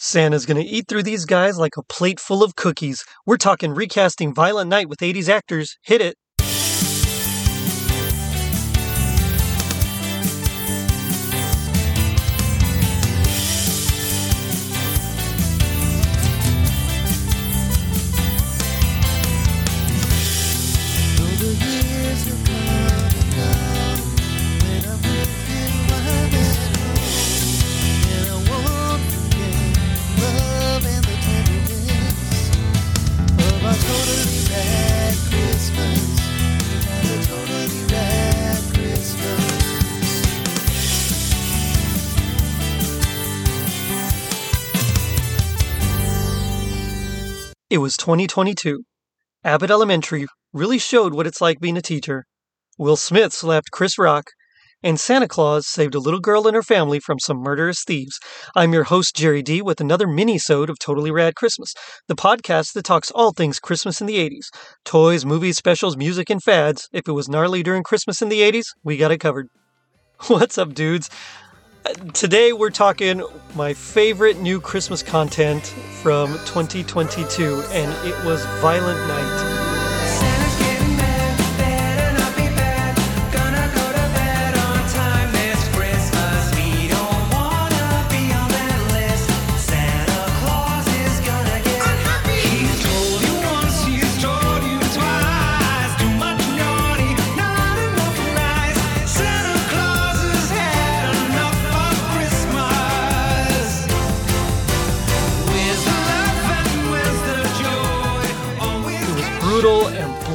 Santa's gonna eat through these guys like a plate full of cookies. We're talking recasting Violent Night with 80s actors. Hit it. It was 2022. Abbott Elementary really showed what it's like being a teacher. Will Smith slapped Chris Rock, and Santa Claus saved a little girl and her family from some murderous thieves. I'm your host, Jerry D, with another mini-sode of Totally Rad Christmas, the podcast that talks all things Christmas in the 80s. Toys, movies, specials, music, and fads. If it was gnarly during Christmas in the 80s, we got it covered. What's up, dudes? Today we're talking my favorite new Christmas content from 2022, and it was Violent Night.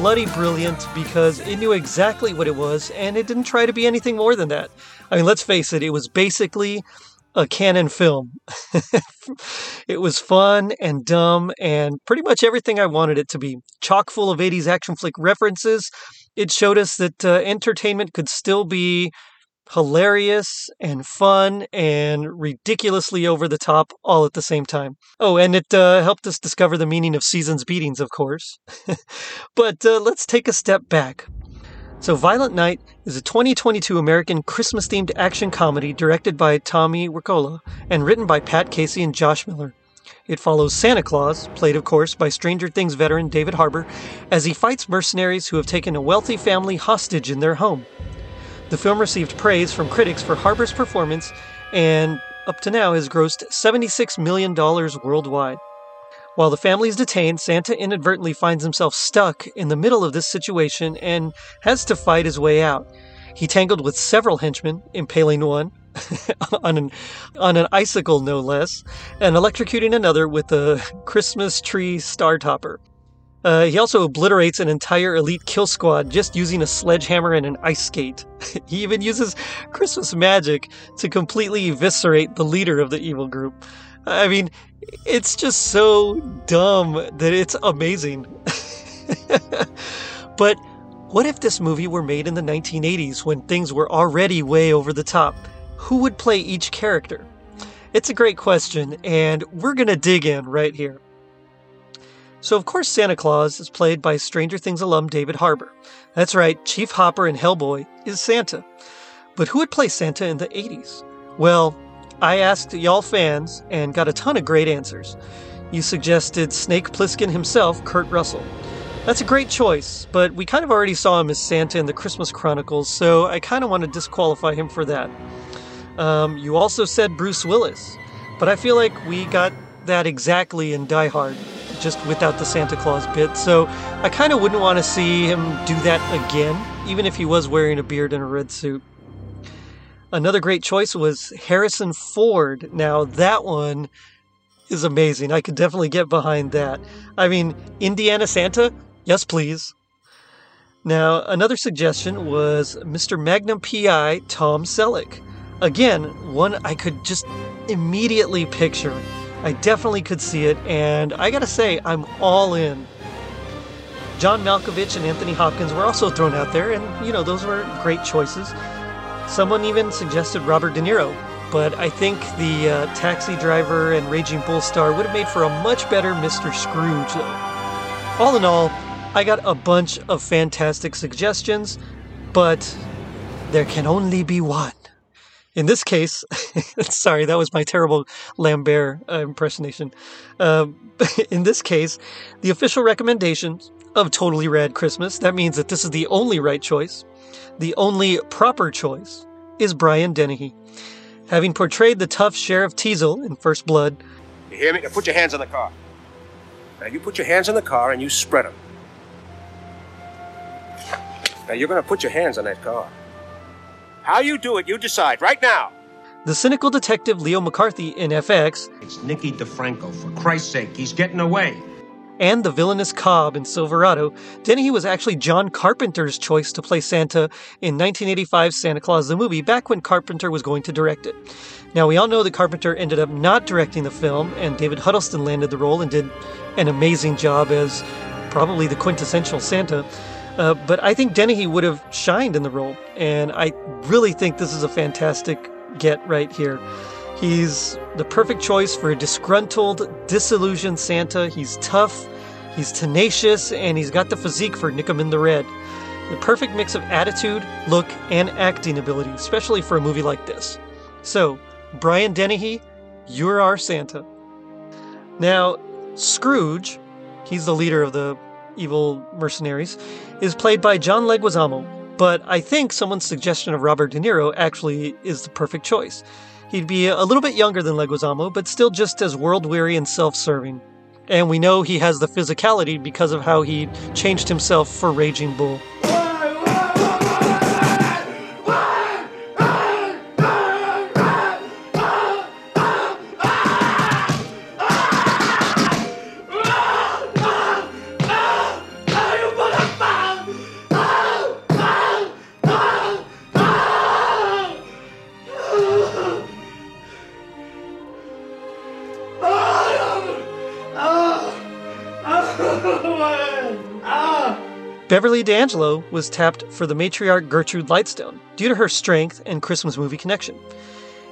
Bloody brilliant because it knew exactly what it was and it didn't try to be anything more than that. I mean, let's face it, it was basically a Cannon film. it was fun and dumb and pretty much everything I wanted it to be. Chock full of 80s action flick references. It showed us that uh, entertainment could still be hilarious and fun and ridiculously over the top all at the same time. Oh, and it uh, helped us discover the meaning of season's beatings, of course. but uh, let's take a step back. So, Violent Night is a 2022 American Christmas themed action comedy directed by Tommy Wirkola and written by Pat Casey and Josh Miller. It follows Santa Claus, played of course by Stranger Things veteran David Harbour, as he fights mercenaries who have taken a wealthy family hostage in their home. The film received praise from critics for Harbour's performance and, up to now, has grossed $76 million worldwide. While the family is detained, Santa inadvertently finds himself stuck in the middle of this situation and has to fight his way out. He tangled with several henchmen, impaling one on an on an icicle no less, and electrocuting another with a Christmas tree star topper. Uh, he also obliterates an entire elite kill squad just using a sledgehammer and an ice skate. he even uses Christmas magic to completely eviscerate the leader of the evil group. I mean, it's just so dumb that it's amazing. but what if this movie were made in the 1980s when things were already way over the top? Who would play each character? It's a great question, and we're to dig in right here. So, of course, Santa Claus is played by Stranger Things alum David Harbour. That's right, Chief Hopper in Hellboy is Santa. But who would play Santa in the 80s? Well, I asked y'all fans and got a ton of great answers. You suggested Snake Plissken himself, Kurt Russell. That's a great choice, but we kind of already saw him as Santa in the Christmas Chronicles, so I kind of want to disqualify him for that. Um, you also said Bruce Willis, but I feel like we got that exactly in Die Hard just without the Santa Claus bit. So I kind of wouldn't want to see him do that again, even if he was wearing a beard and a red suit. Another great choice was Harrison Ford. Now, that one is amazing. I could definitely get behind that. I mean, Indiana Santa? Yes, please. Now, another suggestion was Mr. Magnum PI Tom Selleck. Again, one I could just immediately picture. I definitely could see it, and I gotta say, I'm all in. John Malkovich and Anthony Hopkins were also thrown out there, and you know, those were great choices. Someone even suggested Robert De Niro, but I think the uh, taxi driver and Raging Bull star would have made for a much better Mr. Scrooge, though. All in all, I got a bunch of fantastic suggestions, but there can only be one. In this case, sorry, that was my terrible Lambert uh, impersonation. Uh, in this case, the official recommendations of Totally Rad Christmas, that means that this is the only right choice, the only proper choice, is Brian Dennehy. Having portrayed the tough Sheriff Teasle in First Blood. You hear me? Now put your hands on the car. Now you put your hands on the car and you spread them. Now you're going to put your hands on that car. How you do it, you decide right now. The cynical detective Leo McCarthy in FX. It's Nicky DeFranco. For Christ's sake, he's getting away. And the villainous Cobb in Silverado. Dennehy was actually John Carpenter's choice to play Santa in 1985's Santa Claus the movie, back when Carpenter was going to direct it. Now, we all know that Carpenter ended up not directing the film, and David Huddleston landed the role and did an amazing job as probably the quintessential Santa. Uh, but I think Dennehy would have shined in the role, and I really think this is a fantastic get right here. He's the perfect choice for a disgruntled, disillusioned Santa. He's tough, he's tenacious, and he's got the physique for Nick 'em in the Red. The perfect mix of attitude, look, and acting ability, especially for a movie like this. So, Brian Dennehy, you're our Santa. Now, Scrooge, he's the leader of the evil mercenaries, is played by John Leguizamo, but I think someone's suggestion of Robert De Niro actually is the perfect choice. He'd be a little bit younger than Leguizamo, but still just as world weary and self serving. And we know he has the physicality because of how he changed himself for Raging Bull. Beverly D'Angelo was tapped for the matriarch Gertrude Lightstone due to her strength and Christmas movie connection.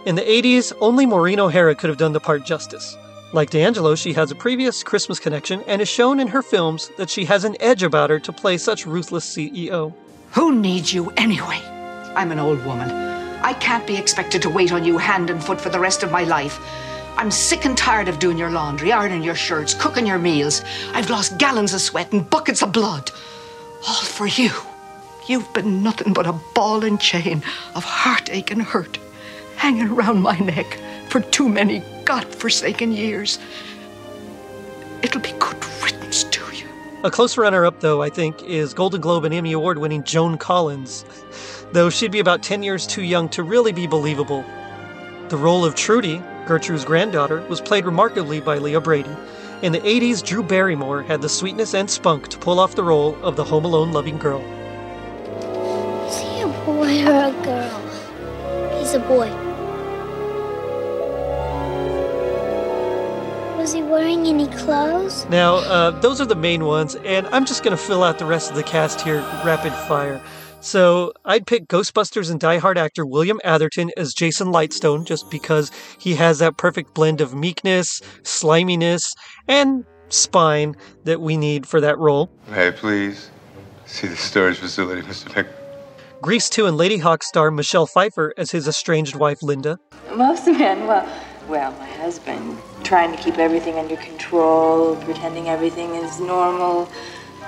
In the 80s, only Maureen O'Hara could have done the part justice. Like D'Angelo, she has a previous Christmas connection and is shown in her films that she has an edge about her to play such ruthless CEO. Who needs you anyway? I'm an old woman. I can't be expected to wait on you hand and foot for the rest of my life. I'm sick and tired of doing your laundry, ironing your shirts, cooking your meals. I've lost gallons of sweat and buckets of blood. All for you. You've been nothing but a ball and chain of heartache and hurt hanging around my neck for too many God-forsaken years. It'll be good riddance to you. A close runner up, though, I think, is Golden Globe and Emmy Award winning Joan Collins, though she'd be about 10 years too young to really be believable. The role of Trudy, Gertrude's granddaughter, was played remarkably by Leah Brady. In the 80s, Drew Barrymore had the sweetness and spunk to pull off the role of the Home Alone loving girl. Is he a boy or a girl? He's a boy. Was he wearing any clothes? Now, uh, those are the main ones, and I'm just going to fill out the rest of the cast here rapid fire. So I'd pick Ghostbusters and Die Hard actor William Atherton as Jason Lightstone just because he has that perfect blend of meekness, sliminess, and spine that we need for that role. Hey, please. See the storage facility, Mr. Peck. Grease 2 and Ladyhawke star Michelle Pfeiffer as his estranged wife Linda. Most men, well, well, my husband, trying to keep everything under control, pretending everything is normal,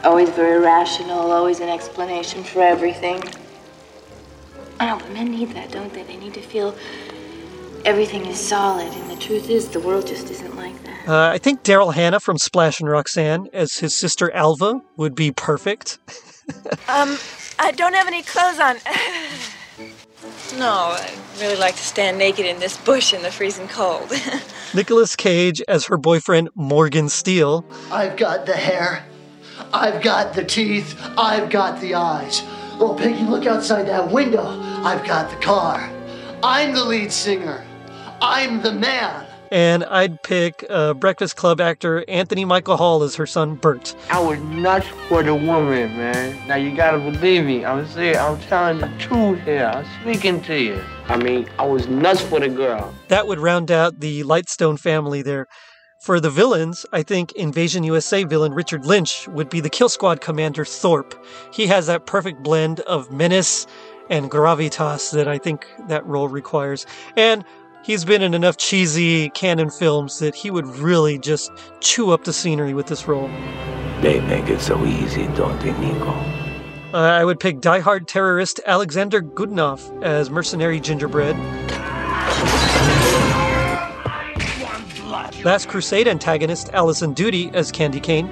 always very rational, always an explanation for everything. I know, but men need that, don't they? They need to feel everything is solid, and the truth is, the world just isn't like that. Uh, I think Daryl Hannah from Splash and Roxanne as his sister Alva would be perfect. um, I don't have any clothes on. no, I'd really like to stand naked in this bush in the freezing cold. Nicolas Cage as her boyfriend Morgan Steel. I've got the hair. I've got the teeth. I've got the eyes. Well, Piggy, look outside that window. I've got the car. I'm the lead singer. I'm the man. And I'd pick uh, Breakfast Club actor Anthony Michael Hall as her son Bert. I was nuts for the woman, man. Now you gotta believe me. I'm saying, I'm telling the truth here. I'm speaking to you. I mean, I was nuts for the girl. That would round out the Lightstone family there. For the villains, I think Invasion USA villain Richard Lynch would be the Kill Squad commander Thorpe. He has that perfect blend of menace and gravitas that I think that role requires. And he's been in enough cheesy Cannon films that he would really just chew up the scenery with this role. They make it so easy, don't they, Nico? Uh, I would pick die-hard terrorist Alexander Godunov as mercenary Gingerbread. Last Crusade antagonist Alison Doody as Candy Cane.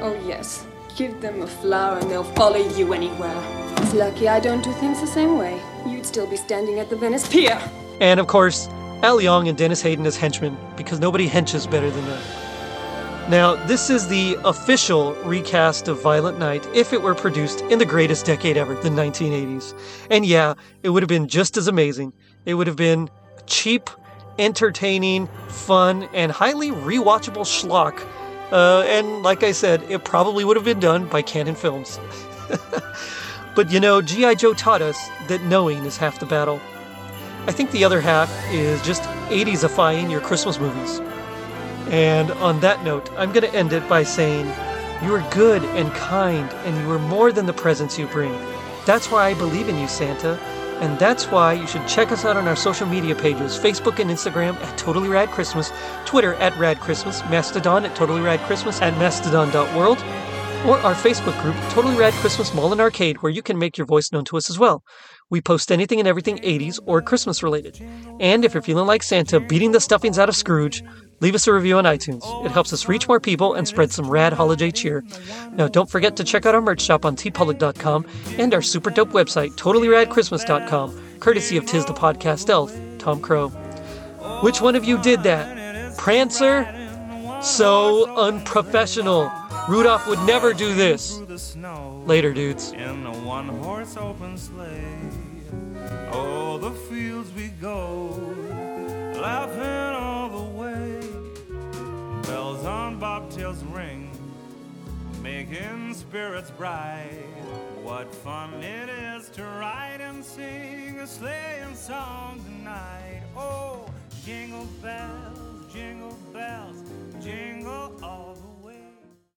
Oh, yes. Give them a flower and they'll follow you anywhere. It's lucky I don't do things the same way. You'd still be standing at the Venice Pier. And of course, Al Leong and Dennis Hayden as henchmen, because nobody henches better than them. Now, this is the official recast of Violent Night if it were produced in the greatest decade ever, the 1980s. And yeah, it would have been just as amazing. It would have been cheap, entertaining, fun, and highly rewatchable schlock. Uh, and like I said, it probably would have been done by Cannon Films. but you know, G.I. Joe taught us that knowing is half the battle. I think the other half is just 80s-ifying your Christmas movies. And on that note, I'm going to end it by saying, You are good and kind, and you are more than the presents you bring. That's why I believe in you, Santa. And that's why you should check us out on our social media pages Facebook and Instagram at Totally Rad Christmas, Twitter at Rad Christmas, Mastodon at Totally Rad Christmas at Mastodon.world, or our Facebook group, Totally Rad Christmas Mall and Arcade, where you can make your voice known to us as well. We post anything and everything 80s or Christmas related. And if you're feeling like Santa beating the stuffings out of Scrooge, leave us a review on iTunes. It helps us reach more people and spread some rad holiday cheer. Now, don't forget to check out our merch shop on teepublic.com and our super dope website, totallyradchristmas.com, courtesy of Tis the Podcast Elf, Tom Crow. Which one of you did that? Prancer? So unprofessional. Rudolph would never do this. Later, dudes. In a one horse open sleigh. The fields we go, laughing making spirits bright. What fun it is to ride and sing a sleighing song tonight. Oh, jingle bells, jingle bells, jingle all